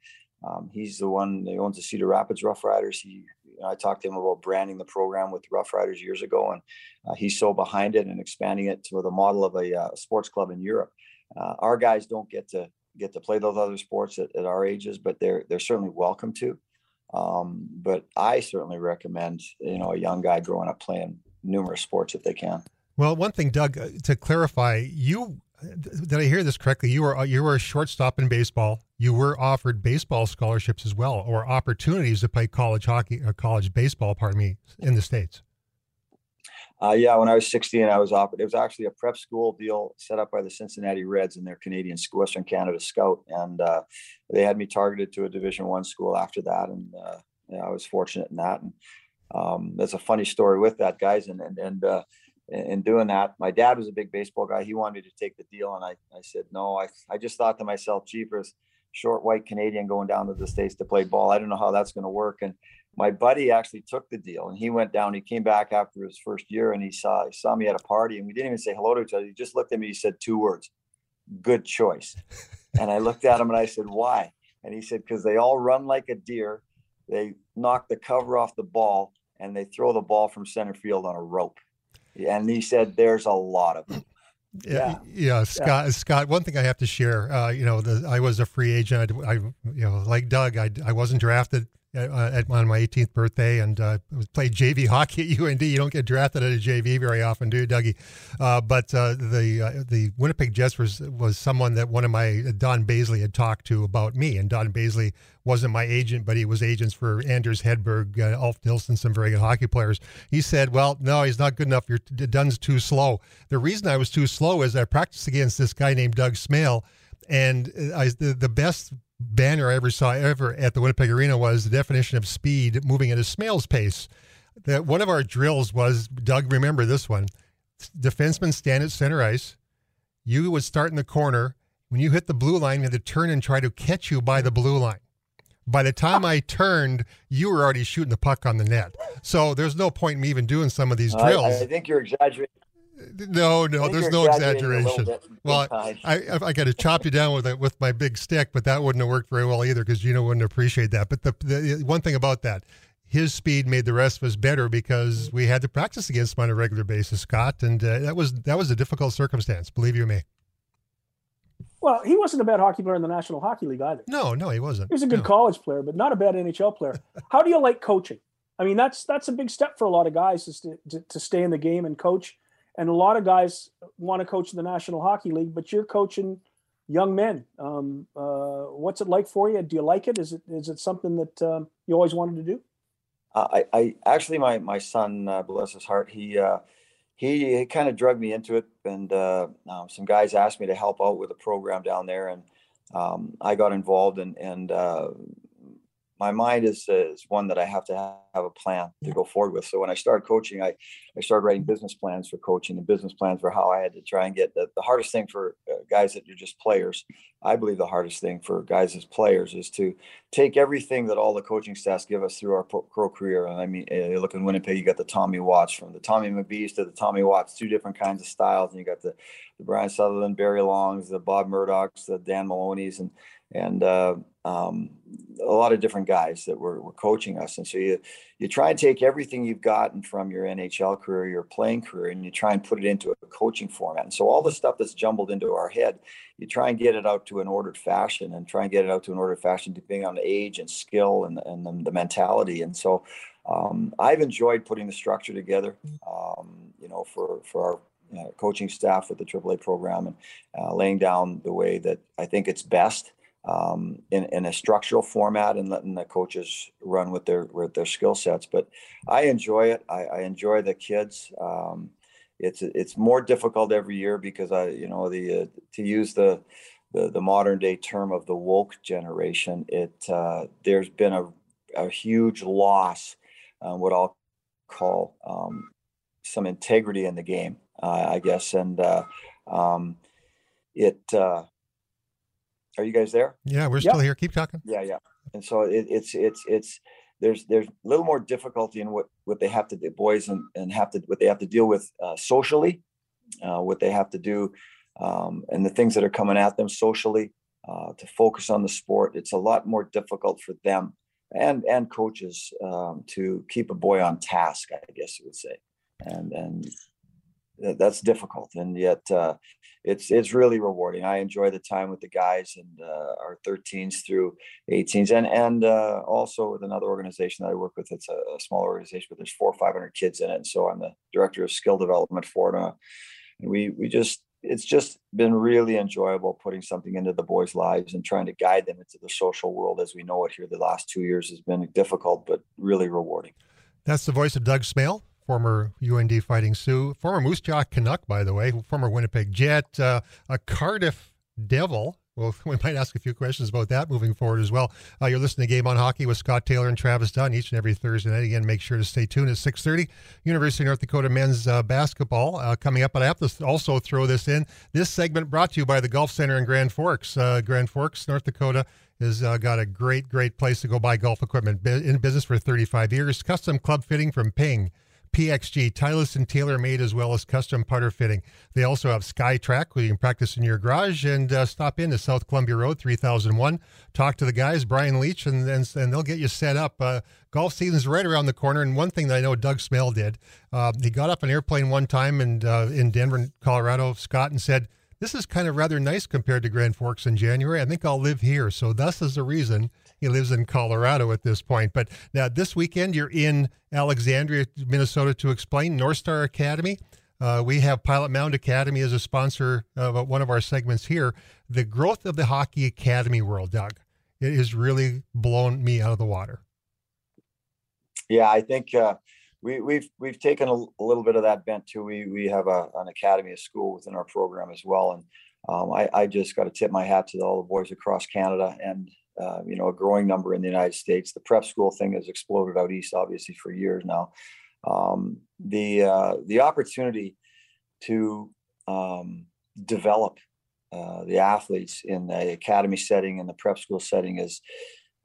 Um, he's the one that owns the Cedar Rapids Rough Riders. He, you know, I talked to him about branding the program with Rough Riders years ago, and uh, he's so behind it and expanding it to the model of a uh, sports club in Europe. Uh, our guys don't get to get to play those other sports at, at our ages, but they're they're certainly welcome to. Um, but I certainly recommend you know a young guy growing up playing numerous sports if they can. Well, one thing, Doug, uh, to clarify, you did I hear this correctly? You were you were a shortstop in baseball. You were offered baseball scholarships as well, or opportunities to play college hockey or college baseball. Pardon me, in the states. Uh, yeah, when I was 16, I was offered. It was actually a prep school deal set up by the Cincinnati Reds and their Canadian Western Canada Scout, and uh, they had me targeted to a Division One school after that, and uh, yeah, I was fortunate in that. And um, there's a funny story with that, guys, and and and uh, in doing that, my dad was a big baseball guy. He wanted me to take the deal, and I I said no. I I just thought to myself, jeepers, short white Canadian going down to the states to play ball. I don't know how that's going to work, and my buddy actually took the deal and he went down. He came back after his first year and he saw he saw me at a party and we didn't even say hello to each other. He just looked at me. He said two words, "Good choice." and I looked at him and I said, "Why?" And he said, "Because they all run like a deer. They knock the cover off the ball and they throw the ball from center field on a rope." And he said, "There's a lot of them." Yeah, yeah, Scott. Yeah. Scott. One thing I have to share. Uh, you know, the, I was a free agent. I, I, you know, like Doug, I, I wasn't drafted uh, at, on my 18th birthday and uh, played JV hockey at UND. You don't get drafted at a JV very often, do you, Dougie? Uh, but uh, the uh, the Winnipeg Jets was was someone that one of my Don Baizley had talked to about me, and Don Baizley wasn't my agent, but he was agents for Anders Hedberg, uh, Ulf Nilsson, some very good hockey players. He said, "Well, no, he's not good enough. You're Dunn's too slow." The reason I was too slow is I practiced against this guy named Doug Smail, and I, the, the best banner I ever saw ever at the Winnipeg Arena was the definition of speed moving at a snail's pace. That one of our drills was Doug. Remember this one: defensemen stand at center ice. You would start in the corner. When you hit the blue line, we had to turn and try to catch you by the blue line. By the time I turned, you were already shooting the puck on the net. So there's no point in me even doing some of these drills. I, I think you're exaggerating. No, no, there's no exaggeration. Well, I, I, I got to chop you down with it with my big stick, but that wouldn't have worked very well either because Gino wouldn't appreciate that. But the, the one thing about that, his speed made the rest of us better because we had to practice against him on a regular basis, Scott, and uh, that was that was a difficult circumstance. Believe you me. Well, he wasn't a bad hockey player in the National Hockey League either. No, no, he wasn't. He was a good no. college player, but not a bad NHL player. How do you like coaching? I mean, that's that's a big step for a lot of guys is to, to, to stay in the game and coach and a lot of guys want to coach in the National Hockey League, but you're coaching young men. Um, uh, what's it like for you? Do you like it? Is it is it something that um, you always wanted to do? I, I actually my my son, uh, bless his heart, he uh, he, he kind of drug me into it, and uh, um, some guys asked me to help out with a program down there, and um, I got involved, and and uh, my mind is, is one that I have to have a plan to go forward with. So when I started coaching, I, I started writing business plans for coaching and business plans for how I had to try and get the, the hardest thing for uh, guys that are just players. I believe the hardest thing for guys as players is to take everything that all the coaching staffs give us through our pro career. And I mean, uh, you look in Winnipeg, you got the Tommy Watts from the Tommy McVies to the Tommy Watts, two different kinds of styles. And you got the, the Brian Sutherland, Barry Longs, the Bob Murdochs, the Dan Maloney's, and and uh, um, a lot of different guys that were, were coaching us. And so you you try and take everything you've gotten from your NHL career, your playing career, and you try and put it into a coaching format. And so all the stuff that's jumbled into our head, you try and get it out to an ordered fashion, and try and get it out to an ordered fashion depending on the age and skill and and the, the mentality. And so um, I've enjoyed putting the structure together. Um, you know, for for our uh, coaching staff with the AAA program and uh, laying down the way that I think it's best um, in, in a structural format and letting the coaches run with their with their skill sets. But I enjoy it. I, I enjoy the kids. Um, it's it's more difficult every year because I you know the uh, to use the, the the modern day term of the woke generation. It uh, there's been a a huge loss, uh, what I'll call um, some integrity in the game, uh, I guess, and uh, um, it uh, are you guys there? Yeah, we're still here. Keep talking. Yeah, yeah. And so it, it's it's it's there's there's a little more difficulty in what what they have to do, boys, and and have to what they have to deal with uh, socially, uh, what they have to do, um, and the things that are coming at them socially uh, to focus on the sport. It's a lot more difficult for them and and coaches um, to keep a boy on task. I guess you would say, and and that's difficult, and yet uh, it's it's really rewarding. I enjoy the time with the guys and uh, our 13s through 18s, and and uh, also with another organization that I work with. It's a, a, small organization, but there's four or 500 kids in it. And so I'm the director of skill development for it. Uh, and we we just it's just been really enjoyable putting something into the boys' lives and trying to guide them into the social world as we know it here. The last two years has been difficult, but really rewarding. That's the voice of Doug Smail former UND Fighting Sioux, former Moose Jaw Canuck, by the way, former Winnipeg Jet, uh, a Cardiff Devil. Well, we might ask a few questions about that moving forward as well. Uh, you're listening to Game on Hockey with Scott Taylor and Travis Dunn each and every Thursday night. Again, make sure to stay tuned at 6:30. University of North Dakota men's uh, basketball uh, coming up. But I have to also throw this in. This segment brought to you by the Golf Center in Grand Forks. Uh, Grand Forks, North Dakota has uh, got a great, great place to go buy golf equipment. in business for 35 years. Custom club fitting from Ping. PXG, Titleist and TaylorMade as well as custom putter fitting. They also have SkyTrak where you can practice in your garage and uh, stop in to South Columbia Road 3001. Talk to the guys, Brian Leach, and, and, and they'll get you set up. Uh, golf season's right around the corner. And one thing that I know Doug Smail did, uh, he got up an airplane one time and uh, in Denver, Colorado, Scott, and said, this is kind of rather nice compared to Grand Forks in January. I think I'll live here. So thus is the reason he lives in Colorado at this point. But now this weekend, you're in Alexandria, Minnesota to explain North Star Academy. Uh, we have Pilot Mound Academy as a sponsor of one of our segments here. The growth of the Hockey Academy world, Doug, it has really blown me out of the water. Yeah, I think uh, we, we've we've taken a, a, little bit of that bent too. We we have a, an academy, a school within our program as well, and um, I, I just got to tip my hat to all the boys across Canada and uh, you know, a growing number in the United States. The prep school thing has exploded out east, obviously, for years now. Um, the uh, the opportunity to um, develop uh, the athletes in the academy setting and the prep school setting is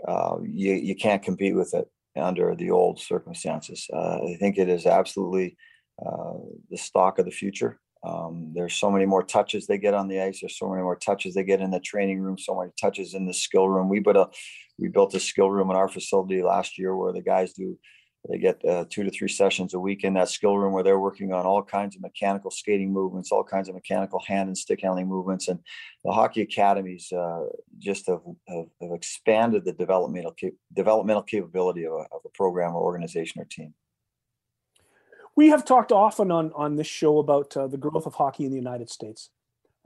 uh, you you can't compete with it under the old circumstances. Uh, I think it is absolutely uh, the stock of the future. Um, there's so many more touches they get on the ice. There's so many more touches they get in the training room. So many touches in the skill room. We built a we built a skill room in our facility last year where the guys do they get uh, two to three sessions a week in that skill room where they're working on all kinds of mechanical skating movements, all kinds of mechanical hand and stick handling movements. And the hockey academies uh, just have, have, have, expanded the developmental developmental capability of a, of a program or organization or team we have talked often on on this show about uh, the growth of hockey in the United States,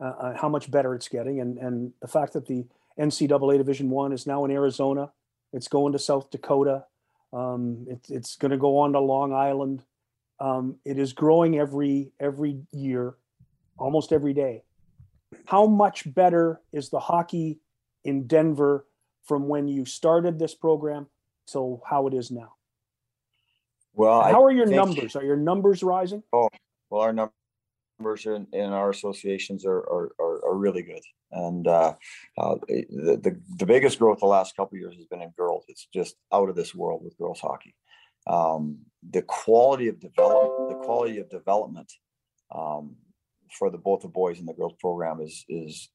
uh, uh how much better it's getting, and and the fact that the NCAA Division One is now in Arizona, it's going to South Dakota, um, it, it's going to go on to Long Island. Um, it is growing every every year, almost every day. How much better is the hockey in Denver from when you started this program to how it is now? Well, how I are your numbers? Are your numbers rising? Oh, well, our numbers in, in our associations are, are, are, are really good. And uh, uh, the, the, the biggest growth the last couple years has been in girls. It's just out of this world with girls hockey. Um, the quality of development, the quality of development um, for the both the boys and the girls program is is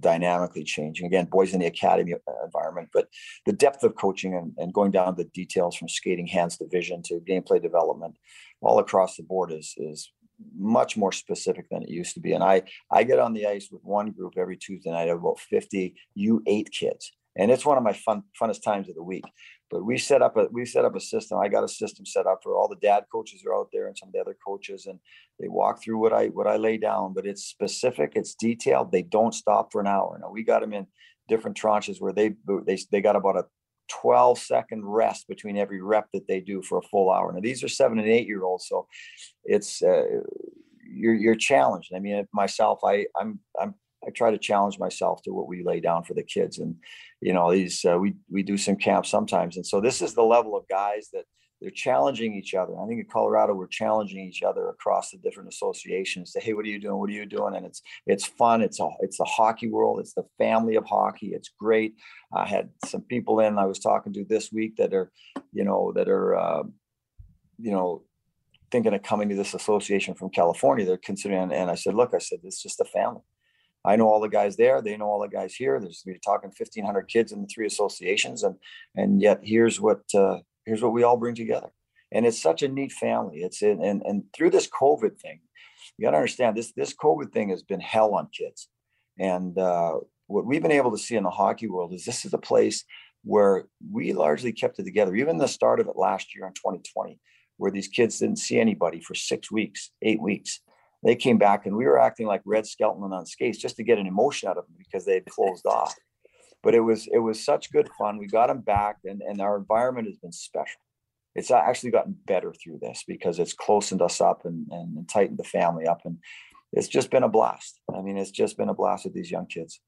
dynamically changing. Again, boys in the academy uh, environment, but the depth of coaching and, and going down the details from skating, hands to vision to gameplay development, all across the board is is much more specific than it used to be. And I I get on the ice with one group every Tuesday night of about 50 U8 kids. And it's one of my fun funnest times of the week. But we set up a we set up a system. I got a system set up for all the dad coaches are out there and some of the other coaches, and they walk through what I what I lay down. But it's specific, it's detailed. They don't stop for an hour. Now we got them in different tranches where they they they got about a 12 second rest between every rep that they do for a full hour. Now these are seven and eight year olds, so it's uh, you're you're challenged. I mean, myself, I I'm I'm I try to challenge myself to what we lay down for the kids. And, you know, these, uh, we, we do some camps sometimes. And so this is the level of guys that, they're challenging each other. I think in Colorado we're challenging each other across the different associations. Say, hey, what are you doing? What are you doing? And it's it's fun. It's a it's the hockey world. It's the family of hockey. It's great. I had some people in I was talking to this week that are, you know, that are, uh, you know, thinking of coming to this association from California. They're considering, and I said, look, I said it's just a family. I know all the guys there. They know all the guys here. There's we're talking 1,500 kids in the three associations, and and yet here's what uh, here's what we all bring together. And it's such a neat family. It's in and and through this COVID thing, you got to understand this this COVID thing has been hell on kids. And uh, what we've been able to see in the hockey world is this is a place where we largely kept it together. Even the start of it last year in 2020, where these kids didn't see anybody for six weeks, eight weeks. They came back and we were acting like Red Skelton on skates just to get an emotion out of them because they had closed off but it was it was such good fun. We got them back, and and our environment has been special. It's actually gotten better through this because it's closened us up and, and, and tightened the family up, and it's just been a blast. I mean, it's just been a blast with these young kids.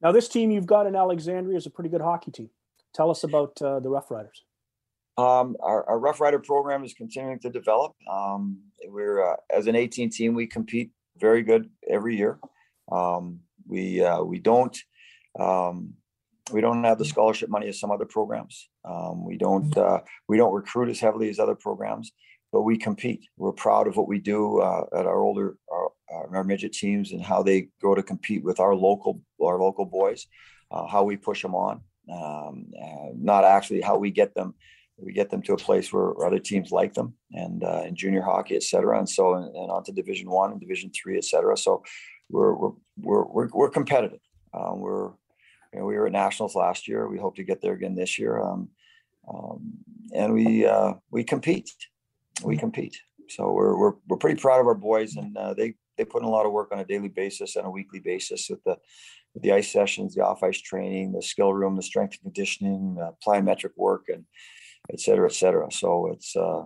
Now, this team you've got in Alexandria is a pretty good hockey team. Tell us about uh, the Rough Riders. Um, our, our, Rough Rider program is continuing to develop. Um, we're uh, as an 18 team, we compete very good every year. Um, we uh, we don't um, we don't have the scholarship money as some other programs. Um, we don't uh, we don't recruit as heavily as other programs, but we compete. We're proud of what we do uh, at our older our, our, midget teams and how they go to compete with our local our local boys, uh, how we push them on. Um, not actually how we get them. We get them to a place where other teams like them, and uh, in junior hockey, et cetera, and so and, and on to Division One and Division Three, et cetera. So we're we're we're we're, competitive. Um, we're you know, we were at nationals last year. We hope to get there again this year. Um, um, and we uh, we compete. We compete. So we're, we're we're pretty proud of our boys, and uh, they they put in a lot of work on a daily basis and a weekly basis with the with the ice sessions, the off ice training, the skill room, the strength and conditioning, uh, plyometric work, and et cetera, et cetera. So it's uh,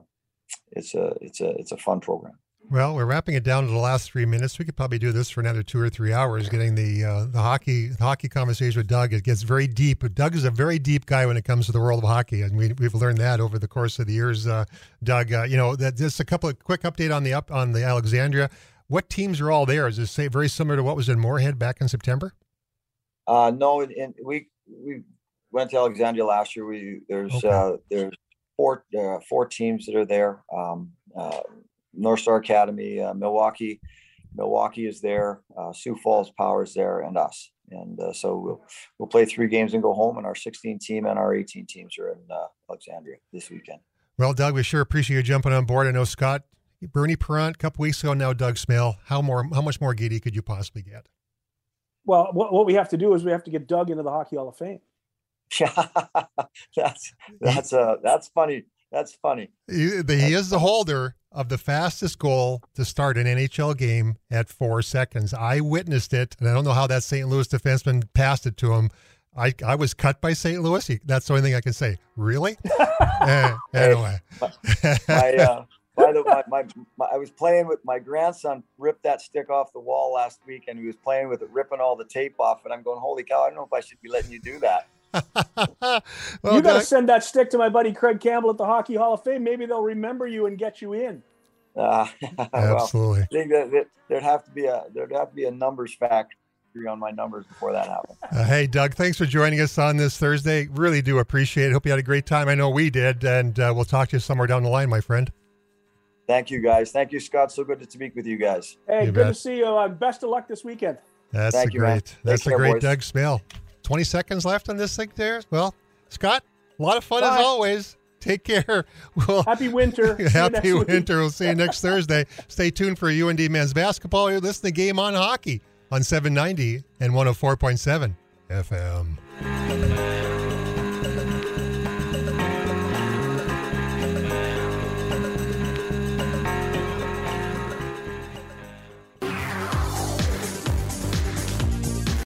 it's a it's a it's a fun program. Well, we're wrapping it down to the last three minutes. We could probably do this for another two or three hours, getting the uh, the hockey the hockey conversation with Doug. It gets very deep. But Doug is a very deep guy when it comes to the world of hockey, and we, we've learned that over the course of the years. Uh, Doug, uh, you know, that just a couple of quick update on the up on the Alexandria. What teams are all there? Is this say very similar to what was in Moorhead back in September? Uh, no, and we we went to Alexandria last year. We there's okay. uh, there's four uh, four teams that are there. Um, uh, North Star Academy, uh, Milwaukee. Milwaukee is there, uh, Sioux Falls Power is there, and us. And uh, so we'll we'll play three games and go home. And our 16 team and our 18 teams are in uh, Alexandria this weekend. Well, Doug, we sure appreciate you jumping on board. I know Scott Bernie Parent a couple weeks ago. Now Doug Smail. How more? How much more giddy could you possibly get? Well, what, what we have to do is we have to get Doug into the Hockey Hall of Fame. Yeah, that's that's uh that's funny. That's funny. He, he is the holder of the fastest goal to start an NHL game at four seconds. I witnessed it, and I don't know how that St. Louis defenseman passed it to him. I, I was cut by St. Louis. That's the only thing I can say. Really? eh, anyway. my, uh, by the my, my, my, I was playing with my grandson. Ripped that stick off the wall last week, and he was playing with it, ripping all the tape off. And I'm going, "Holy cow! I don't know if I should be letting you do that." well, you got to send that stick to my buddy Craig Campbell at the Hockey Hall of Fame. Maybe they'll remember you and get you in. Uh, Absolutely. Well, I think that, that there'd have to be a there'd have to be a numbers factory on my numbers before that happened. Uh, hey, Doug, thanks for joining us on this Thursday. Really do appreciate it. Hope you had a great time. I know we did, and uh, we'll talk to you somewhere down the line, my friend. Thank you, guys. Thank you, Scott. So good to speak with you guys. Hey, you good bet. to see you. Uh, best of luck this weekend. That's Thank a you, great. That's care, a great boys. Doug Smail. 20 seconds left on this thing there. Well, Scott, a lot of fun Bye. as always. Take care. Well, happy winter. happy winter. We'll see you next Thursday. Stay tuned for UND men's basketball. You're listening to Game on Hockey on 790 and 104.7 FM.